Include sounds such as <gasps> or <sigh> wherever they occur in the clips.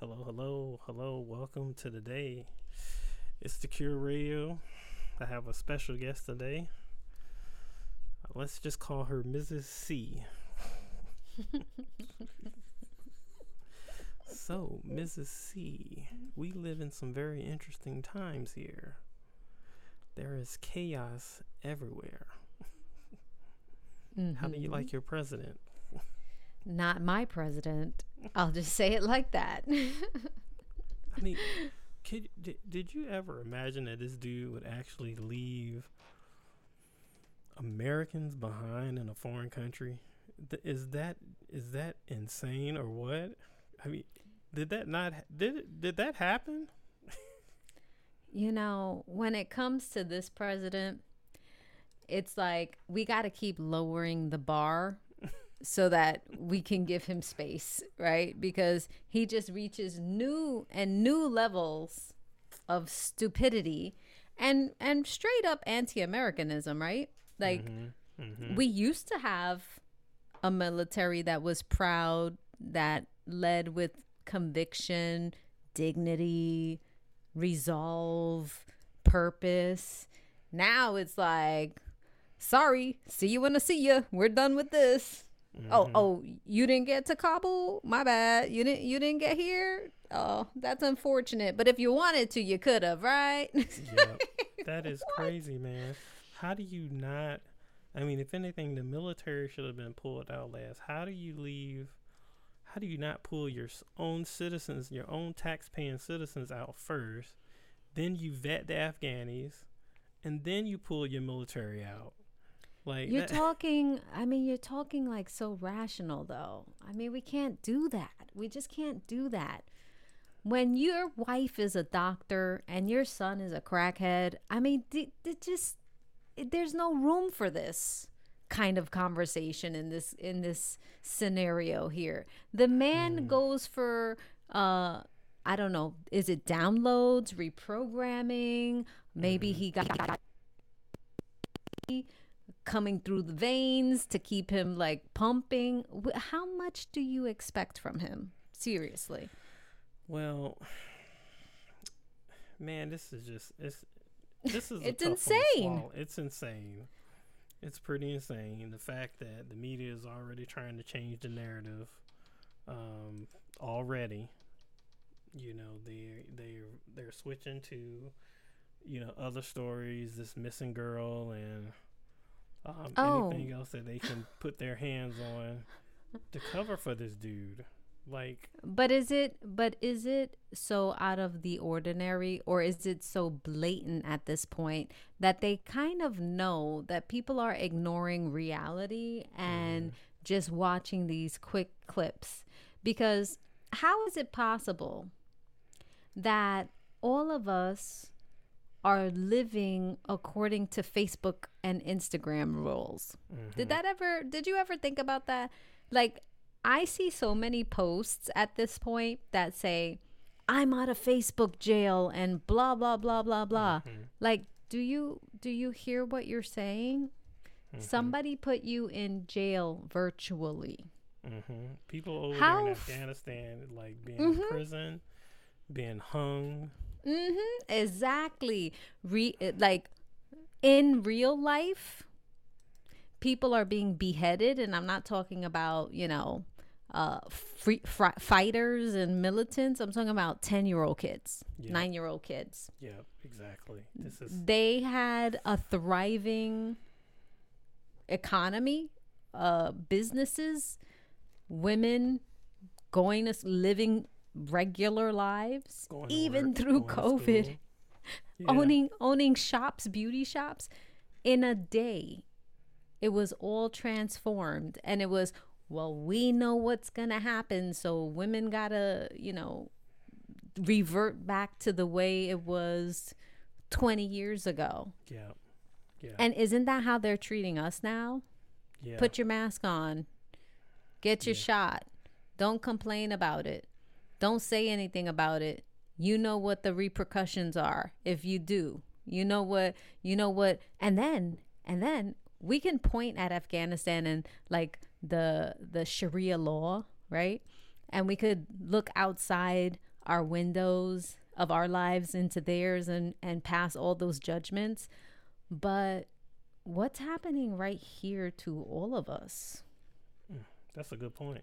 Hello, hello, hello. Welcome to the day. It's the Cure Radio. I have a special guest today. Let's just call her Mrs. C. <laughs> so, Mrs. C, we live in some very interesting times here. There is chaos everywhere. <laughs> How do you Mhm. like your president? Not my president. I'll just say it like that. I mean, <laughs> could, did, did you ever imagine that this dude would actually leave Americans behind in a foreign country? Th- Is that is that insane or what? I mean, did that not did did that happen? you know, when it comes to this president, it's like we got to keep lowering the bar so that we can give him space, right? Because he just reaches new and new levels of stupidity and and straight up anti-Americanism, right? Like Mhm. we used to have a military that was proud that led with conviction dignity resolve purpose now it's like sorry see you when i see you we're done with this oh mm-hmm. oh you didn't get to kabul my bad you didn't you didn't get here oh that's unfortunate but if you wanted to you could have right <laughs> Yep. <laughs> That is crazy, man. How do you not? I mean, if anything, the military should have been pulled out last. How do you leave? How do you not pull your own citizens, your own tax-paying citizens out first? Then you vet the Afghanis, and then you pull your military out. Like You're that- <laughs> talking, I mean, you're talking like so rational, though. I mean, we can't do that. We just can't do that. When your wife is a doctor and your son is a crackhead, I mean, d- d- just there's no room for this kind of conversation in this in this scenario here. The man goes for uh I don't know, is it downloads, reprogramming? Maybe he got coming through the veins to keep him like pumping. How much do you expect from him? Seriously. Well, man, this is just it's this is <laughs> It's tough one to insane. It's insane. It's pretty insane. The fact that the media is already trying to change the narrative um, already. You know, they they they're switching to you know other stories, this missing girl and um, Oh. anything else that they can put their hands on to cover for this dude. Like But is it but is it so out of the ordinary or is it so blatant at this point that they kind of know that people are ignoring reality and just watching these quick clips? Because how is it possible that all of us are living according to Facebook and Instagram rules. Did mm-hmm. that ever did you ever think about that? Like I see so many posts at this point that say I'm out of Facebook jail and blah blah blah blah blah. Mm-hmm. Like do you do you hear what you're saying? Mm-hmm. Somebody put you in jail virtually. hmm People over How there in Afghanistan, like being in prison, being hung. Mm-hmm. Exactly. Re- like in real life, people are being beheaded, and I'm not talking about you know, uh, free, fri- fighters and militants. I'm talking about ten year old kids, Yeah. nine year old kids. Yeah, exactly. This is They had a thriving economy, uh, businesses, women going to living regular lives, going even work, through COVID. <laughs> Yeah. owning owning shops beauty shops in a day it was all transformed. And it was well we know what's gonna happen. So women gotta you know revert back to the way it was 20 years ago. Yeah, yeah, and isn't that how they're treating us now? Yeah. put your mask on. Get your shot. Don't complain about it don't say anything about it. You know what the repercussions are if you do. You know what you know what and then and then we can point at afghanistan and like the the sharia law right? And we could look outside our windows of our lives into theirs and and pass all those judgments. But what's happening right here to all of us? Hmm, that's a good point.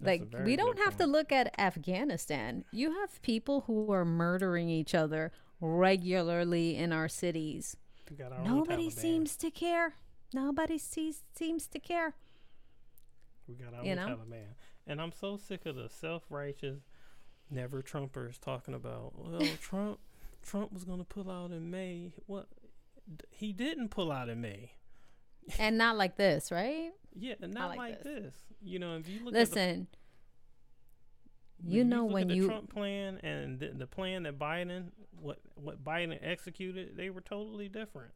Like we don't have to look at afghanistan you have people who are murdering each other regularly in our cities got our nobody seems to care nobody sees, seems to care We got our you own know? Taliban. And I'm so sick of the self righteous, never Trumpers talking about, well, <laughs> Trump Trump was gonna pull out in May. What he didn't pull out in May. and not like this right Yeah, and not like like, this. this. You know, if you look listen at the, you know look when you Trump plan and the, the plan that Biden what what Biden executed, they were totally different.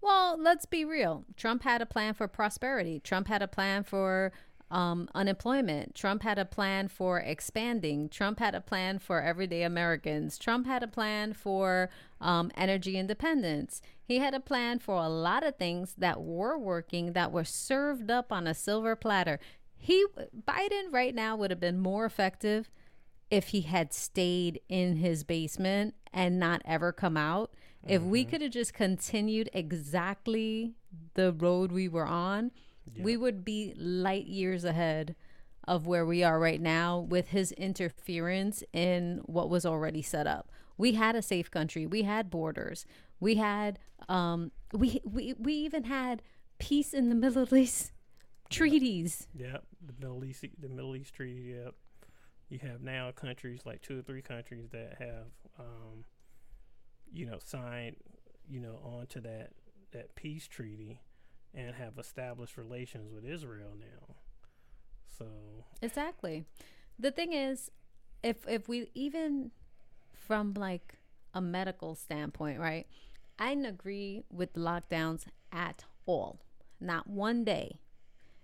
Well, let's be real. Trump had a plan for prosperity. Trump had a plan for um, unemployment. Trump had a plan for expanding. Trump had a plan for everyday Americans. Trump had a plan for um, energy independence. He had a plan for a lot of things that were working, that were served up on a silver platter. He Biden right now would have been more effective if he had stayed in his basement and not ever come out. If we could have just continued exactly the road we were on, we would be light years ahead of where we are right now with his interference in what was already set up. We had a safe country. We had borders. We had um we we, we even had peace in the Middle East treaties. Yep, the Middle East, the Middle East Treaty. Yep, you have now countries like two or three countries that have, um, you know, signed, you know, onto that that peace treaty, and have established relations with Israel now. So Exactly. The thing is, if if we even from like a medical standpoint, right? I didn't agree with lockdowns at all. Not one day.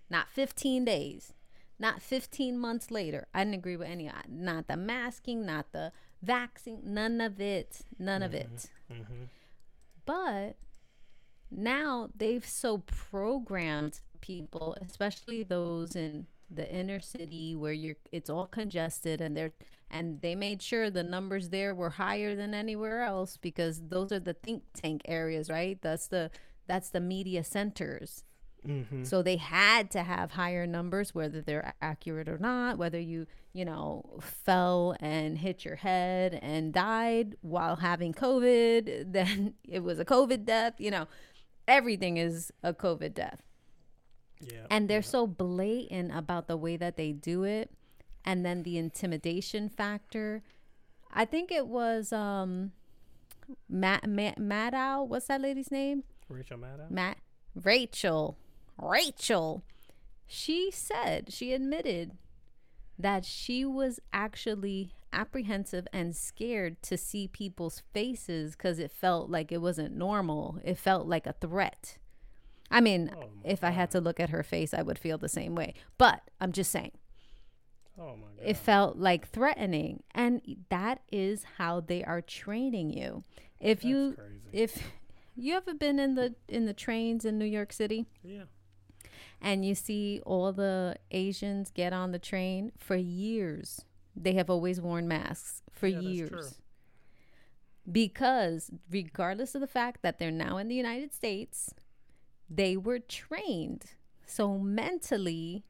Not 15 days. Not 15 months later. I didn't agree with any not the masking, not the vaccine, none of it. None of it. hmm But now they've so programmed people, especially those in the inner city where you're it's all congested and they're and they made sure the numbers there were higher than anywhere else because those are the think tank areas, right? That's the that's the media centers. hmm So they had to have higher numbers, whether they're accurate or not, whether you, you know, fell and hit your head and died while having COVID, <laughs> then it was a COVID death, you know, everything is a COVID death. yeah, And they're yeah. so blatant about the way that they do it. And then the intimidation factor. I think it was um Matt, Matt Maddow. What's that lady's name? Rachel Maddow. Matt Rachel Rachel she said she admitted that she was actually apprehensive and scared to see people's faces cuz it felt like it wasn't normal. It felt like a threat. I mean Oh if i had to look at her face i would feel the same way. But i'm just saying. Oh my god. it felt like threatening. And that is how they are training you. If That's you crazy. if <laughs> you ever been in the in the trains in New York City? Yeah. and you see all the Asians get on the train for years they have always worn masks for Yeah, years. Because regardless of the fact that they're now in the United States they were trained. So mentally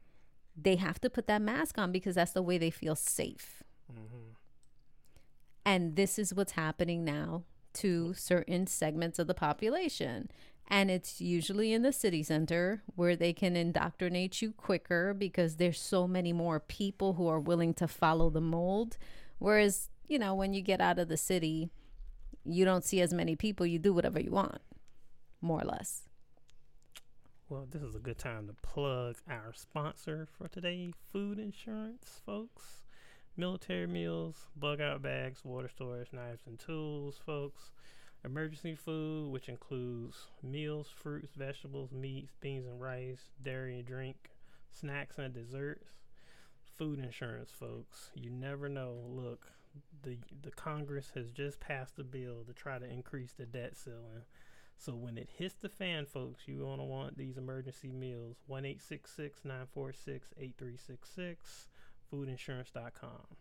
they have to put that mask on because that's the way they feel safe. Hmm and this is what's happening now to certain segments of the population. And it's usually in the city center where they can indoctrinate you quicker because there's so many more people who are willing to follow the mold. Whereas, you know, when you get out of the city, you don't see as many people, you do whatever you want, more or less. Well, this is a good time to plug our sponsor for today, food insurance, folks. Military meals, bug out bags, water storage, knives and tools, folks. Emergency food, which includes meals, fruits, vegetables, meats, beans and rice, dairy and drink, snacks and desserts. Food insurance, folks. You never know. Look, the the Congress has just passed a bill to try to increase the debt ceiling. So when it hits the fan, folks, you're gonna want these emergency meals. One eight six six nine four six eight three six six. Foodinsurance.com.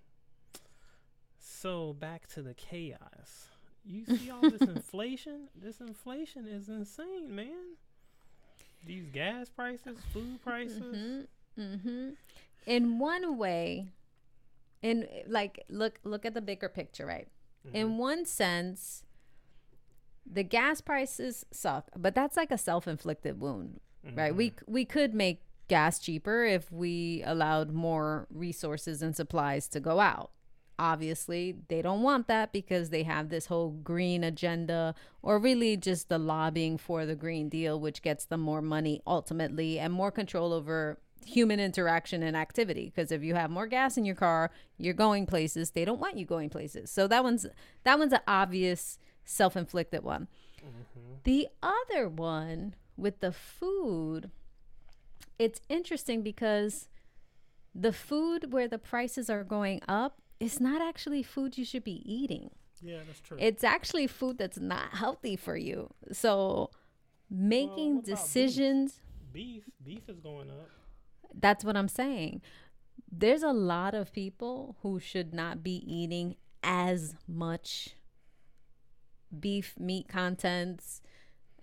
So back to the chaos. You see all this inflation? This inflation is insane, man. These gas prices, food prices. Mm-hmm. Mm-hmm. In one way, in like look look at the bigger picture, right? Mhm. In one sense, the gas prices suck, but that's like a self-inflicted wound, right? We we could make gas cheaper if we allowed more resources and supplies to go out. Obviously, they don't want that because they have this whole green agenda or really just the lobbying for the green deal which gets them more money ultimately and more control over human interaction and activity because if you have more gas in your car, you're going places. They don't want you going places. So that one's that one's an obvious self-inflicted one. Mm-hmm. The other one with the food, it's interesting because the food where the prices are going up is not actually food you should be eating. Yeah, that's true. It's actually food that's not healthy for you. So making what about beef? decisions beef, beef is going up. that's what I'm saying. There's a lot of people who should not be eating as much beef meat contents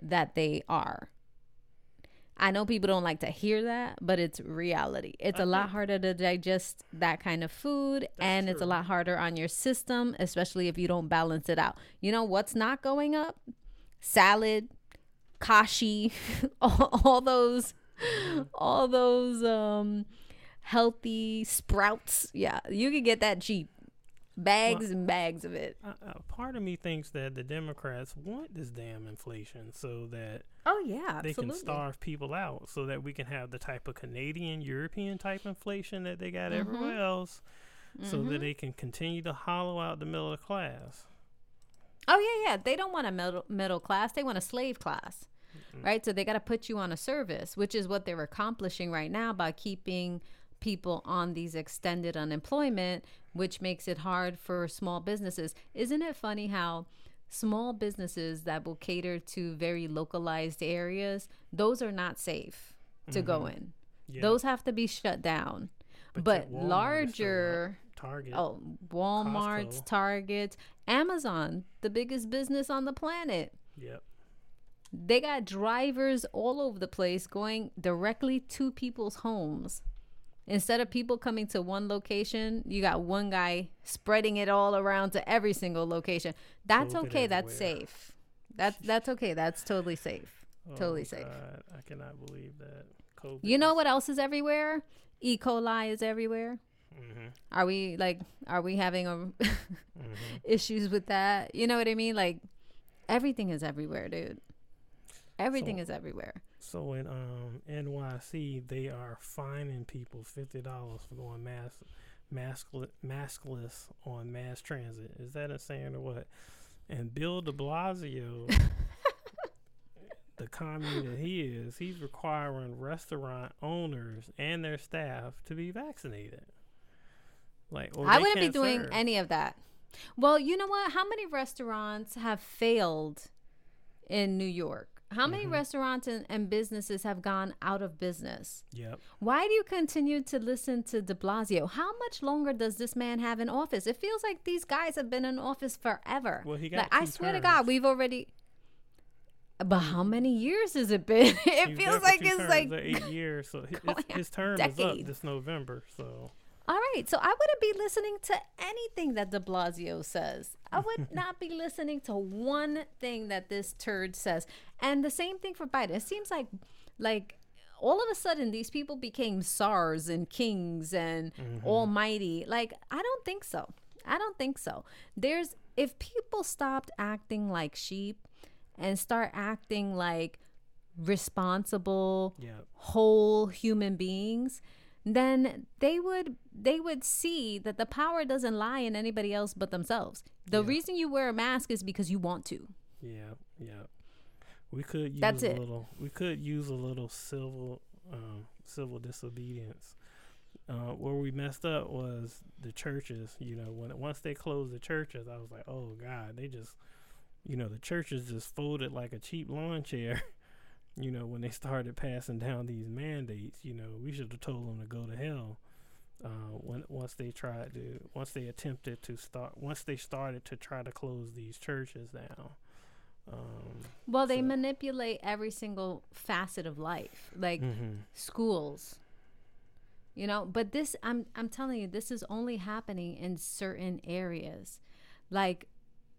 that they are. I know people don't like to hear that, but it's reality. It's I a lot think- harder to digest that kind of food, and it's a lot harder on your system, especially if you don't balance it out. You know what's not going up? Salad, kashi, <laughs> all, all those, all those um, healthy sprouts. Yeah, you can get that cheap, bags and bags of it. Uh, uh, part of me thinks that the Democrats want this damn inflation so that Oh yeah, they absolutely. can starve people out, so that we can have the type of Canadian, European type inflation that they got Mhm. everywhere else, so Mhm. that they can continue to hollow out the middle class. Oh yeah, yeah. They don't want a middle middle class. They want a slave class, right? So they got to put you on a service, which is what they're accomplishing right now by keeping people on these extended unemployment, which makes it hard for small businesses. Isn't it funny how small businesses that will cater to very localized areas, those are not safe to go mm-hmm. in. Yeah, Those have to be shut down. but But, yet Walmart is still larger. Target. Oh, Walmart's, Costco. Targets, Amazon, the biggest business on the planet. Yep. They got drivers all over the place going directly to people's homes. Instead of people coming to one location, you got one guy spreading it all around to every single location. That's okay. That's everywhere. safe. That's that's okay. That's totally safe. Totally Oh, safe. God, I cannot believe that. COVID. You know what else is everywhere? E. coli is everywhere. Mm-hmm, Are we like are we having a <laughs> mm-hmm. issues with that? You know what I mean? Like everything is everywhere, dude. Everything So- is everywhere. So in um NYC, they are fining people fifty dollars for going mask maskle- maskless on mass transit. Is that insane or what? And Bill De Blasio, <laughs> the commie that he is, he's requiring restaurant owners and their staff to be vaccinated. Like, I wouldn't be doing serve. any of that. Well, you know what? How many restaurants have failed in New York? How many Mhm. restaurants and, and businesses have gone out of business? Yep. Why do you continue to listen to de Blasio? How much longer does this man have in office? It feels like these guys have been in office forever. Well, he got like, I swear to. God, we've already. But how many years has it been? <laughs> It feels like it's terms like eight years. So <laughs> his, his term is up this November. So All right, so I wouldn't be listening to anything that De Blasio says. I would <laughs> not be listening to one thing that this turd says. And the same thing for Biden. It seems like, like all of a sudden, these people became czars and kings and mm-hmm. almighty. Like I don't think so. I don't think so. There's if people stopped acting like sheep and start acting like responsible yeah. whole human beings then they would they would see that the power doesn't lie in anybody else but themselves the Yeah. reason you wear a mask is because you want to Yeah, yeah. We could use That's a it. little. We could use a little civil, um, civil disobedience. Uh, where we messed up was the churches. You know, when once they closed the churches, I was like, oh God, they just, you know, the churches just folded like a cheap lawn chair. <laughs> you know, when they <laughs> started passing down these mandates, you know, we should have told them to go to hell. Uh, when once they tried to, once they attempted to start, once they started to try to close these churches down. Um, Well, they So- manipulate every single facet of life, like mhm. schools. You know, but this I'm I'm telling you this is only happening in certain areas. Like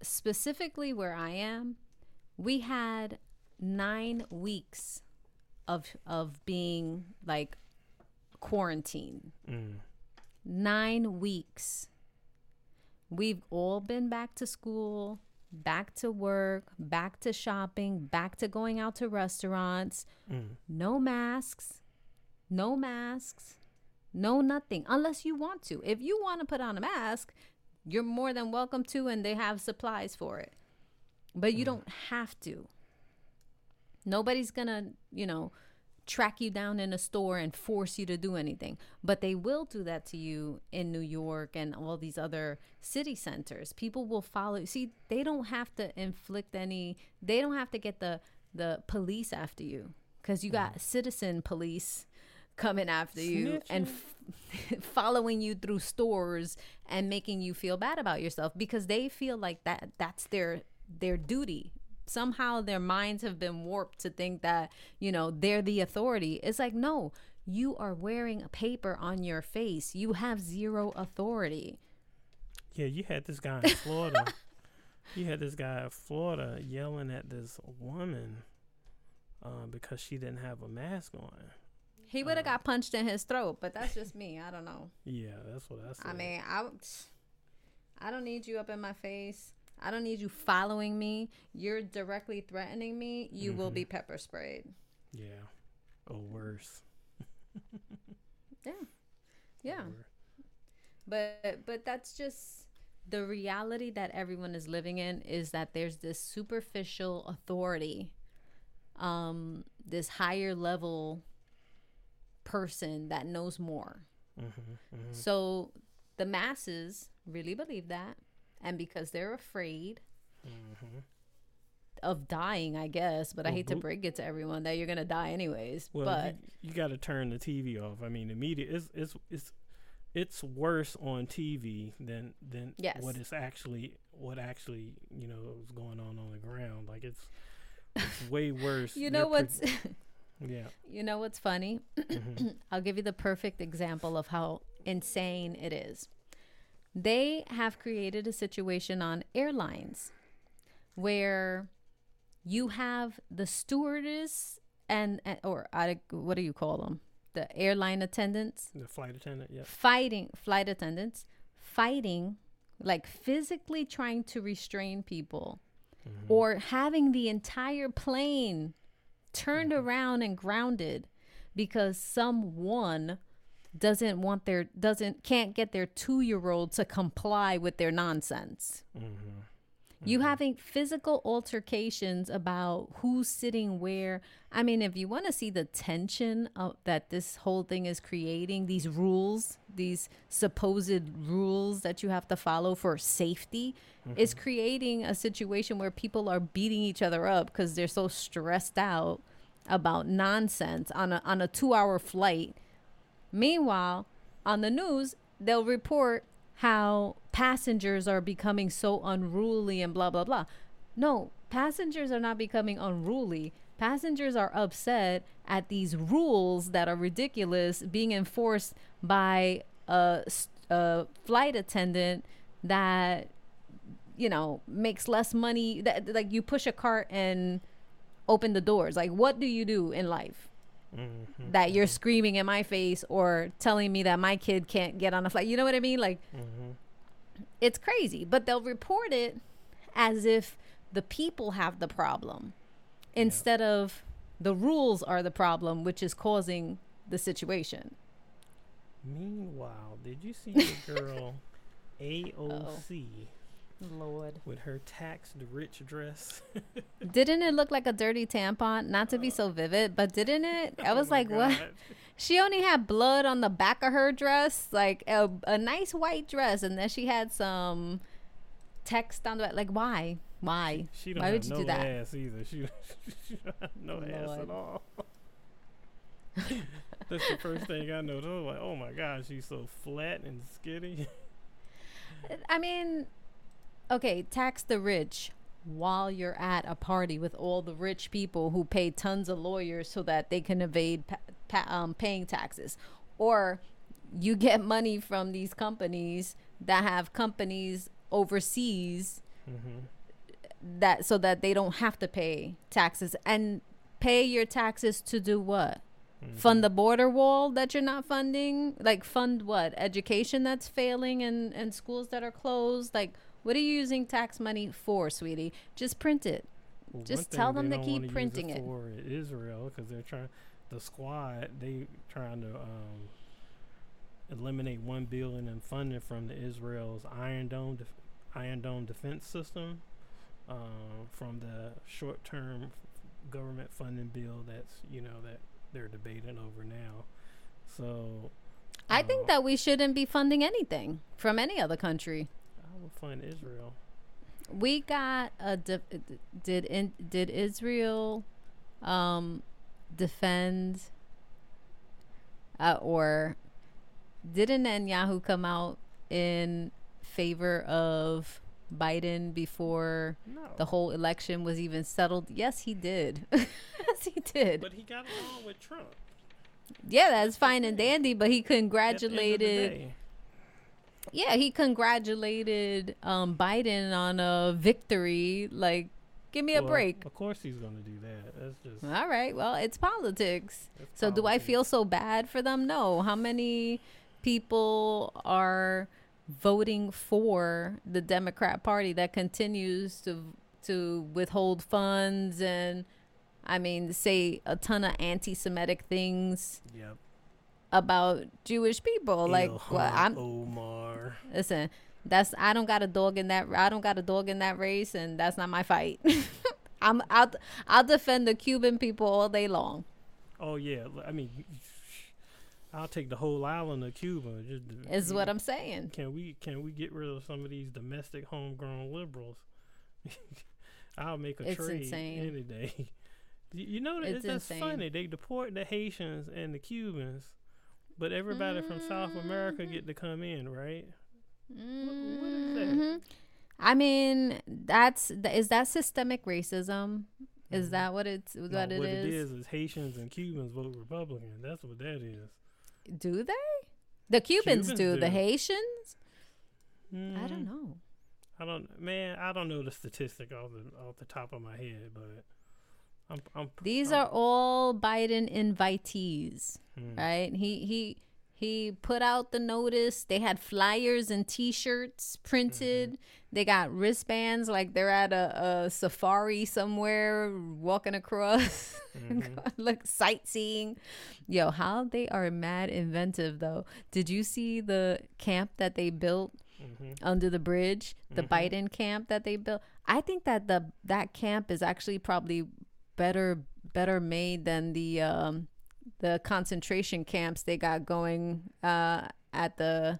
specifically where I am, we had 9 weeks of of being like quarantined. Mm. 9 weeks. We've all been back to school, back to work, back to shopping, back to going out to restaurants. Mm. No masks. No masks. No nothing. Unless you want to. If you want to put on a mask, you're more than welcome to, and they have supplies for it. But you don't have to. Nobody's gonna, you know, track you down in a store and force you to do anything. But they will do that to you in New York and all these other city centers. People will follow. See, they don't have to inflict any. They don't have to get the the police after you because you got mm. citizen police coming after you and f- <laughs> following you through stores and making you feel bad about yourself because they feel like that that's their their duty somehow their minds have been warped to think that you know they're the authority it's like no you are wearing a paper on your face you have zero authority Yeah, you had this guy in <laughs> Florida. you had this guy in Florida yelling at this woman uh, because she didn't have a mask on. he would have got punched in his throat but that's just me i don't know Yeah, that's what I said. I mean, I, I don't need you up in my face. I don't need you following me. You're directly threatening me. You will be pepper sprayed. yeah, or worse. <laughs> Yeah, yeah. Or- But but that's just the reality that everyone is living in is that there's this superficial authority, um, this higher level person that knows more. mhm, mhm. So the masses really believe that, and because they're afraid Mhm. of dying, I guess. But I hate to break it to everyone that you're gonna die anyways. Well, but you, you got to turn the TV off. I mean, the media is it's it's it's worse on TV than than Yes. what is actually what actually you know is going on on the ground. Like it's it's way <laughs> worse. you know what's <laughs> yeah. you know what's funny? Mhm. <clears throat> I'll give you the perfect example of how insane it is. They have created a situation on airlines where you have the stewardess and, or what do you call them? The airline attendants The flight attendant. Yeah. fighting flight attendants fighting like physically trying to restrain people Mhm. or having the entire plane turned around and grounded because someone doesn't want their doesn't can't get their 2-year-old to comply with their nonsense. Mhm. You having physical altercations about who's sitting where. I mean, if you want to see the tension of, that this whole thing is creating, these rules, these supposed rules that you have to follow for safety, is creating a situation where people are beating each other up because they're so stressed out about nonsense on a on a two hour flight. Meanwhile, on the news, they'll report how passengers are becoming so unruly and blah blah blah. No, passengers are not becoming unruly. Passengers are upset at these rules that are ridiculous being enforced by a, a flight attendant that you know makes less money that like you push a cart and open the doors like what do you do in life Mhm. that you're screaming in my face or telling me that my kid can't get on a flight. You know what I mean? Like Mhm. it's crazy, but they'll report it as if the people have the problem instead of the rules are the problem which is causing the situation. Meanwhile, did you see <laughs> the girl AOC Lord. with her taxed rich dress? <laughs> Didn't it look like a dirty tampon? Not to be so oh. vivid, but didn't it? I <laughs> Oh was my like, what? <laughs> She only had blood on the back of her dress, like a, a nice white dress, and then she had some text on the back. Like, why? Why? She don't Why have would you no do that? ass either. She, she don't have no ass at all. That's the first thing I know. They're like, oh my gosh, she's so flat and skinny. I mean, okay, tax the rich while you're at a party with all the rich people who pay tons of lawyers so that they can evade pa- pa- um, paying taxes. Or you get money from these companies that have companies overseas Mm-hmm. that so that they don't have to pay taxes and pay your taxes to do what? Mm-hmm. Fund the border wall that you're not funding? Like fund what? Education that's failing and and schools that are closed? Like what are you using tax money for, sweetie? Just print it. Well, Just tell them to keep printing it. for Israel because they're trying the squad they trying to um, eliminate one billion in funding from the Israel's Iron Dome def- Iron Dome defense system um, from the short term government funding bill that's you know that they're debating over now. So I uh, think that we shouldn't be funding anything from any other country. Fund Israel. we got a de- did in, did Israel um defend uh, or didn't Netanyahu come out in favor of Biden before No, the whole election was even settled? Yes, he did. <laughs> yes, he did. but he got along with Trump. yeah, that's fine and dandy, but he At the end of the congratulated. Yeah, he congratulated um Biden on a victory. Like, give me a break. Of course, he's going to do that. That's just. All right. Well, it's politics. that's So do I feel so bad for them? No. How many people are voting for the Democrat Party that continues to to withhold funds and I mean say a ton of anti-Semitic things Yep. About Jewish people? Like, well, I'm Omar. listen. That's I don't got a dog in that. I don't got a dog in that race, and that's not my fight. <laughs> I'm I'll I'll defend the Cuban people all day long. Oh yeah. I mean, <laughs> I'll take the whole island of Cuba. Just Is what I'm saying. Can we can we get rid of some of these domestic homegrown liberals? <laughs> I'll make a It's trade insane. any day. You you know that It's that's insane. funny. They deport the Haitians and the Cubans, but everybody from South America Mm-hmm. get to come in, right? what is that? Mhm. I mean, that's is that systemic racism? Is Mhm. that what it's No, what it what is? it is is Haitians and Cubans vote Republican. That's what that is. Do they? The Cubans, Cubans do. The do. Haitians? I Mm, don't know. I don't, man. I don't know the statistic off the off the top of my head, but I'm. I'm These I'm- are all Biden invitees. hmm. right? He he he put out the notice. They had flyers and T-shirts printed. They got wristbands like they're at a, a safari somewhere, walking across, <laughs> Mhm. look sightseeing. Yo, how they are mad inventive though. Did you see the camp that they built Mhm. under the bridge? The Mhm. Biden camp that they built. I think that the that camp is actually probably better better made than the um the concentration camps they got going uh at the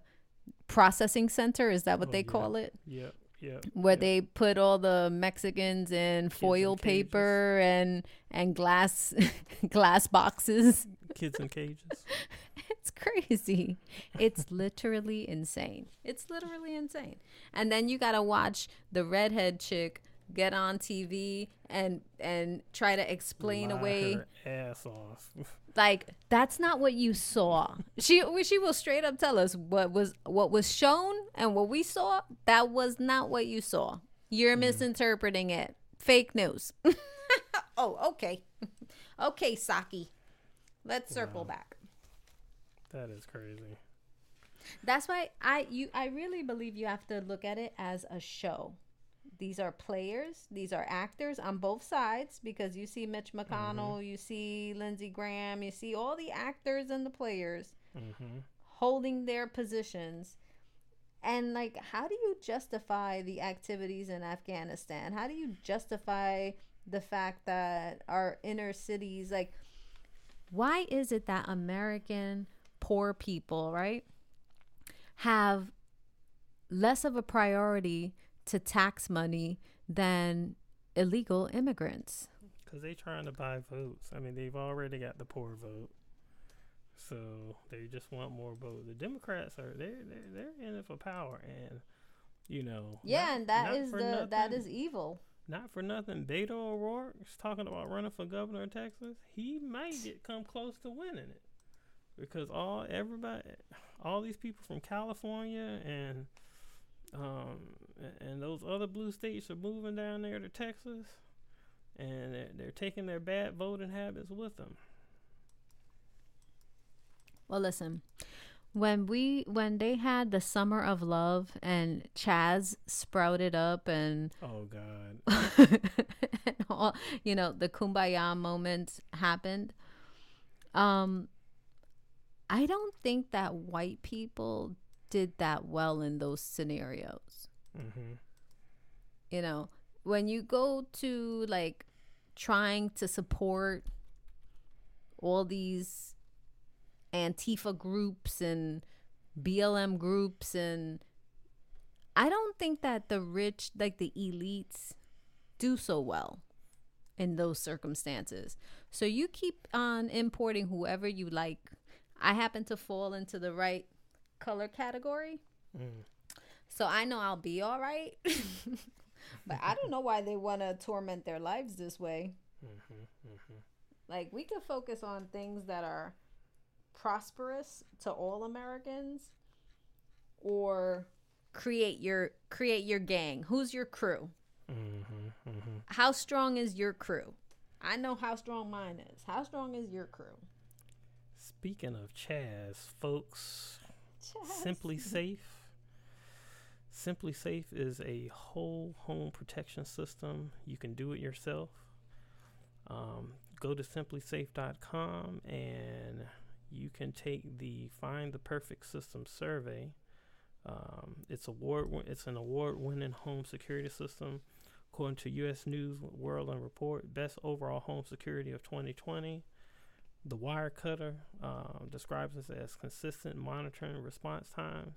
processing center is that what Oh, they yeah. call it Yeah. Yeah, where yep. they put all the mexicans in foil in paper and and glass <laughs> glass boxes kids in cages. <laughs> it's crazy. It's <laughs> literally insane. It's literally insane. And then you gotta watch the redhead chick get on TV and and try to explain Lie away ass off. <laughs> like that's not what you saw. She she will straight up tell us what was what was shown and what we saw. That was not what you saw. You're mm-hmm. misinterpreting it. Fake news. <laughs> oh, okay, <laughs> okay, Psaki. Let's circle Wow. back. that is crazy. That's why I you I really believe you have to look at it as a show. These are players, these are actors on both sides because you see Mitch McConnell, you see Lindsey Graham, you see all the actors and the players hmm holding their positions. And like how do you justify the activities in Afghanistan? How do you justify the fact that our inner cities like why is it that American poor people, right, have less of a priority to tax money than illegal immigrants? Because they're trying to buy votes. I mean, they've already got the poor vote. So they just want more votes. The Democrats are they're they're, they're in it for power, and you know. Yeah, not- and that for the that nothing- is evil. not for nothing. Beto O'Rourke is talking about running for governor of Texas. He might get come close to winning it because all everybody, all these people from California and um and those other blue states are moving down there to Texas, and they're, they're taking their bad voting habits with them. Well, listen. When we when they had the summer of love and Chaz sprouted up and Oh God. <laughs> and all, you know the kumbaya moments happened um i don't think that white people did that well in those scenarios hmm you know when you go to like trying to support all these antifa groups and blm groups and i don't think that the rich like the elites do so well in those circumstances. So you keep on importing whoever you like. I happen to fall into the right color category. Mm. So I know I'll be all right. <laughs> but I don't know why they want to torment their lives this way. hmm hmm Like we could focus on things that are prosperous to all Americans or create your create your gang. Who's your crew? hmm hmm How strong is your crew? I know how strong mine is. How strong is your crew? Speaking of Chaz, folks, SimpliSafe. SimpliSafe is a whole home protection system. You can do it yourself. Um, go to simplisafe.com and you can take the Find the Perfect System survey. Um, it's award. It's an award-winning home security system, according to U.S. News World and Report. Best overall home security of 2020. The Wirecutter um, describes this as consistent monitoring response times,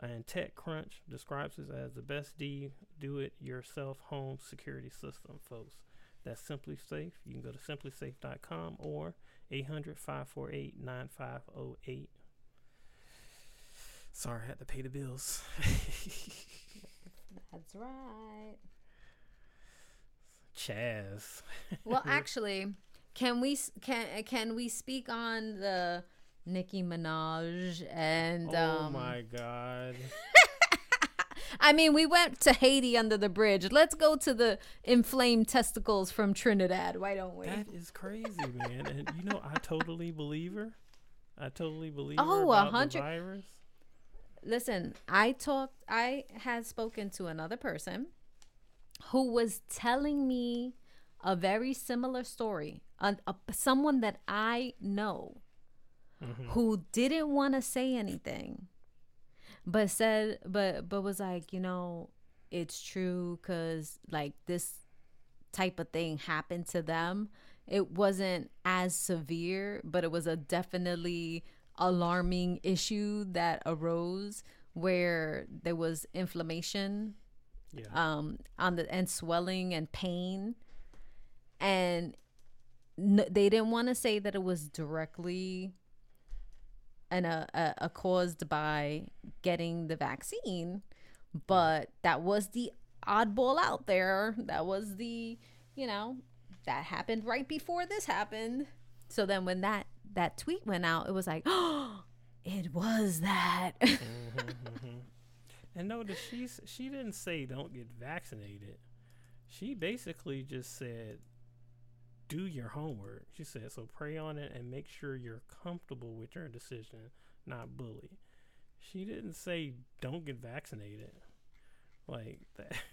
and TechCrunch describes this as the best D do-it-yourself home security system, folks. That's SimpliSafe. You can go to simplisafe.com or 800-548-9508. Sorry, I had to pay the bills. <laughs> That's right. Chaz. Well, <laughs> actually, can we can can we speak on the Nicki Minaj and oh um, my God. <laughs> I mean, we went to Haiti under the bridge. Let's go to the inflamed testicles from Trinidad. Why don't we? That is crazy, man. And you know, I totally believe her. I totally believe Oh, her a about the hundred- virus. Listen, I talked. I had spoken to another person who was telling me a very similar story. A, a, someone that I know Mhm. who didn't want to say anything, but said, but but was like, you know, it's true because like this type of thing happened to them. It wasn't as severe, but it was a definitely alarming issue that arose where there was inflammation Yeah. um on the and swelling and pain and n- they didn't want to say that it was directly and a, a, a caused by getting the vaccine but that was the oddball out there that was the you know that happened right before this happened so then when that that tweet went out it was like oh <gasps> it was that <laughs> Mhm, mhm. And notice she's she didn't say don't get vaccinated. She basically just said do your homework. She said so pray on it and make sure you're comfortable with your decision, not bully. She didn't say don't get vaccinated. Like that. <laughs>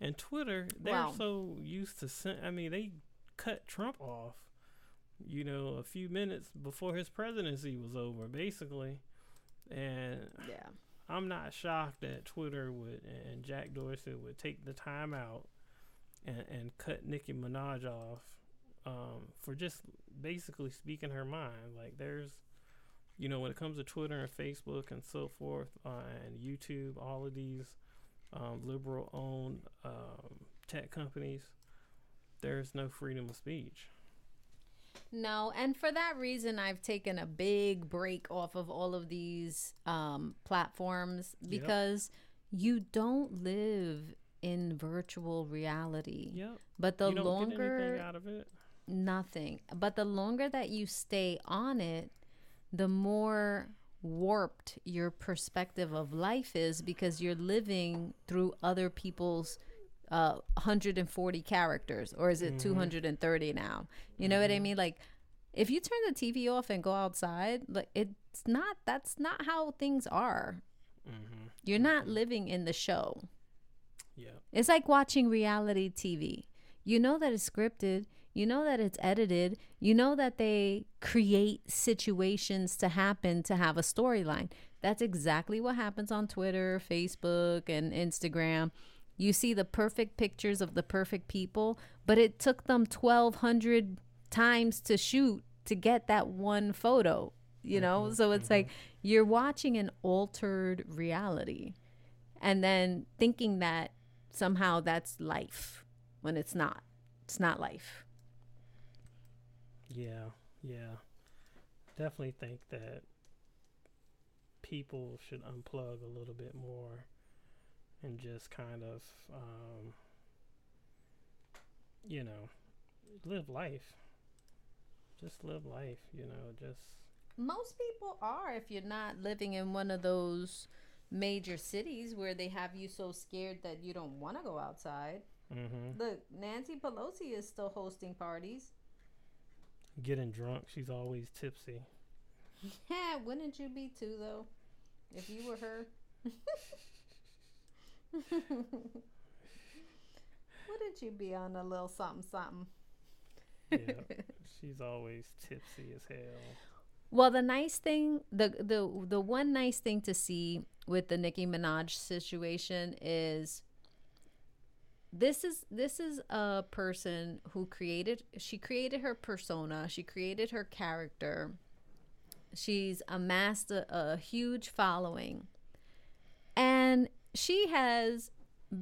And Twitter, they're Wow. so used to sen- I mean, they cut Trump off you know, a few minutes before his presidency was over, basically. And yeah I'm not shocked that Twitter would and Jack Dorsey would take the time out and, and cut Nicki Minaj off um, for just basically speaking her mind. Like there's, you know, when it comes to Twitter and Facebook and so forth uh, and YouTube, all of these um, liberal-owned um, tech companies, there's no freedom of speech. No, and for that reason, I've taken a big break off of all of these um, platforms because you don't live in virtual reality. Yep. But the you don't get longer anything out of it. nothing, but the longer that you stay on it, the more warped your perspective of life is because you're living through other people's uh 140 characters or is it 230 now you know what i mean like if you turn the tv off and go outside like it's not that's not how things are Mm-hmm. you're not living in the show Yeah. it's like watching reality TV. You know that it's scripted. You know that it's edited. You know that they create situations to happen to have a storyline. That's exactly what happens on Twitter, Facebook, and Instagram. You see the perfect pictures of the perfect people, but it took them 1,200 times to shoot to get that one photo, you know? Mm-hmm, so it's like mm-hmm. you're watching an altered reality and then thinking that somehow that's life when it's not. It's not life. Yeah, yeah. Definitely think that people should unplug a little bit more and just kind of, um, you know, live life. Just live life, you know, just. Most people are if you're not living in one of those major cities where they have you so scared that you don't want to go outside. Mm-hmm. Look, Nancy Pelosi is still hosting parties. Getting drunk, she's always tipsy. Yeah, wouldn't you be too though? If you were her. <laughs> wouldn't you be on a little something something? Yeah, <laughs> she's always tipsy as hell. Well, the nice thing, the the the one nice thing to see with the Nicki Minaj situation is this is this is a person who created she created her persona, she created her character. She's amassed a, a huge following. And she has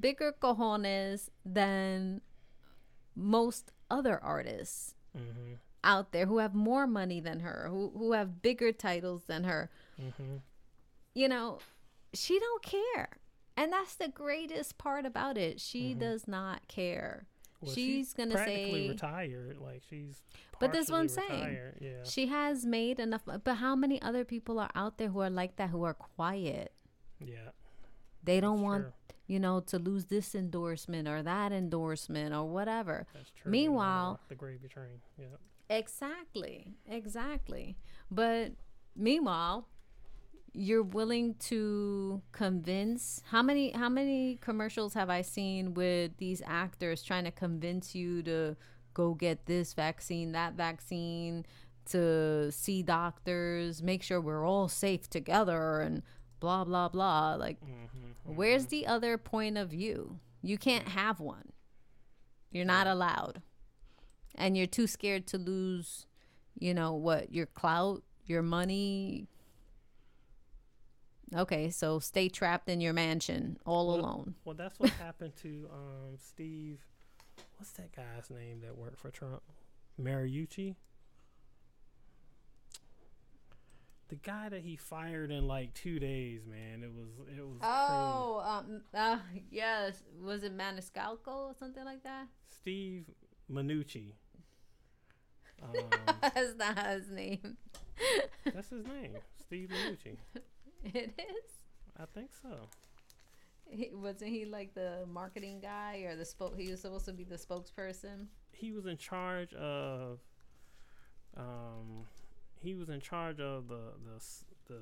bigger cojones than most other artists Mm-hmm. out there who have more money than her, who who have bigger titles than her. Mm-hmm. You know, she don't care. And that's the greatest part about it. She Mhm. does not care. Well, She's gonna practically say- retired. Like she's. But that's what I'm partially saying. Yeah. She has made enough but how many other people are out there who are like that who are quiet? Yeah. They don't that's want, true. you know, to lose this endorsement or that endorsement or whatever. That's true. Meanwhile- the gravy train. Yeah. Exactly. Exactly. But meanwhile, you're willing to convince how many how many commercials have I seen with these actors trying to convince you to go get this vaccine, that vaccine, to see doctors, make sure we're all safe together and blah blah blah. Like Mm-hmm. Where's the other point of view? You can't have one. You're not allowed. And you're too scared to lose, you know, what, your clout, your money. Okay, so stay trapped in your mansion all Well, alone. Well, that's what happened to um Steve. What's that guy's name that worked for Trump? Mariucci. The guy that he fired in like two days, man. It was it was Oh, um, uh, yes. Was it Maniscalco or something like that? Steve Minucci. <laughs> Um, That's not his name. that's his name, Steve Minucci. <laughs> <laughs> It is. I think so. He, wasn't he like the marketing guy or the spoke? He was supposed to be the spokesperson. He was in charge of. Um, he was in charge of the the the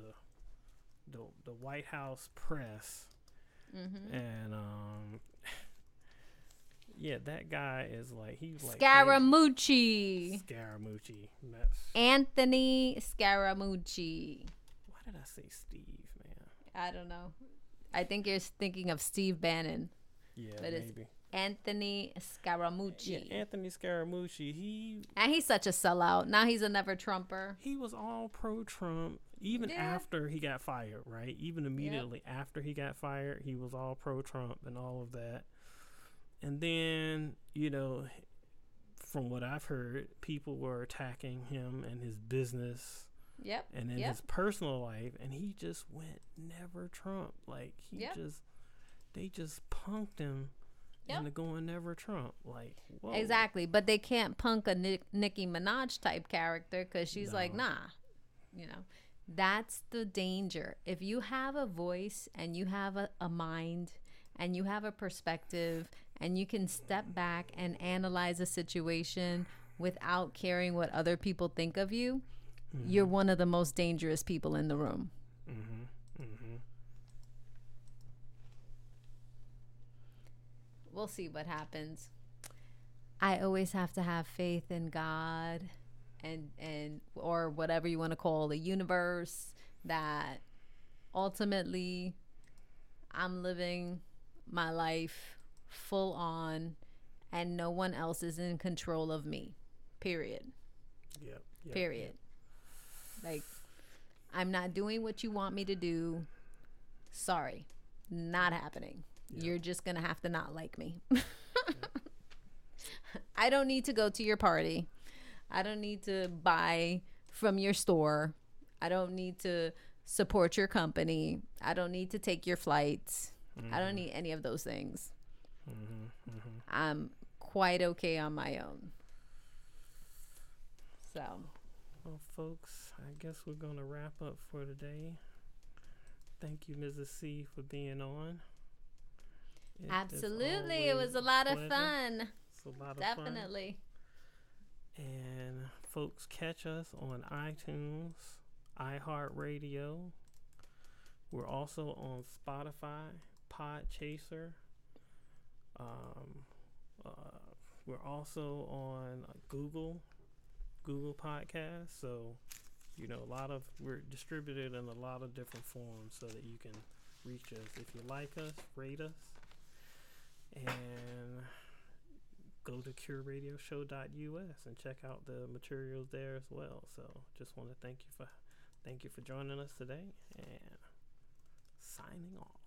the, the White House press. Mm-hmm. and um yeah that guy is like he's like Scaramucci. Scaramucci that's Anthony Scaramucci. Did I say Steve man I don't know. I think you're thinking of Steve Bannon. yeah But maybe Anthony Scaramucci. yeah Anthony Scaramucci he and he's such a sellout. Now he's a never Trumper. he was all pro Trump even Yeah. after he got fired right even immediately after he got fired he was all pro Trump and all of that and then you know from what I've heard, people were attacking him and his business Yep. and in Yep. his personal life, and he just went never Trump. Like he Yep. just, they just punked him Yep. into going never Trump. Like whoa. Exactly, but they can't punk a Nick, Nicki Minaj type character because she's like, nah, you know. That's the danger. If you have a voice and you have a, a mind and you have a perspective and you can step back and analyze a situation without caring what other people think of you, you're one of the most dangerous people in the room. Mm-hmm. Mm-hmm. we'll see what happens. I always have to have faith in God and and or whatever you want to call the universe that ultimately I'm living my life full on and no one else is in control of me. Period. Yep. yep. Period. Like I'm not doing what you want me to do. Sorry. Not happening. Yeah. You're just going to have to not like me. <laughs> I don't need to go to your party. I don't need to buy from your store. I don't need to support your company. I don't need to take your flights. I don't need any of those things. Mm-hmm. Mm-hmm. I'm quite okay on my own. So, Well, folks, I guess we're gonna wrap up for today. Thank you, Mrs. C, for being on. It absolutely, it was a lot of pleasure. fun. It's a lot of fun. Definitely. And folks, catch us on iTunes, iHeartRadio. We're also on Spotify, Podchaser. Um, uh, we're also on Google, Google Podcasts. So, you know, a lot of we're distributed in a lot of different forms so that you can reach us. If you like us, rate us, and go to cureradioshow.us and check out the materials there as well. So just want to thank you for thank you for joining us today and signing off.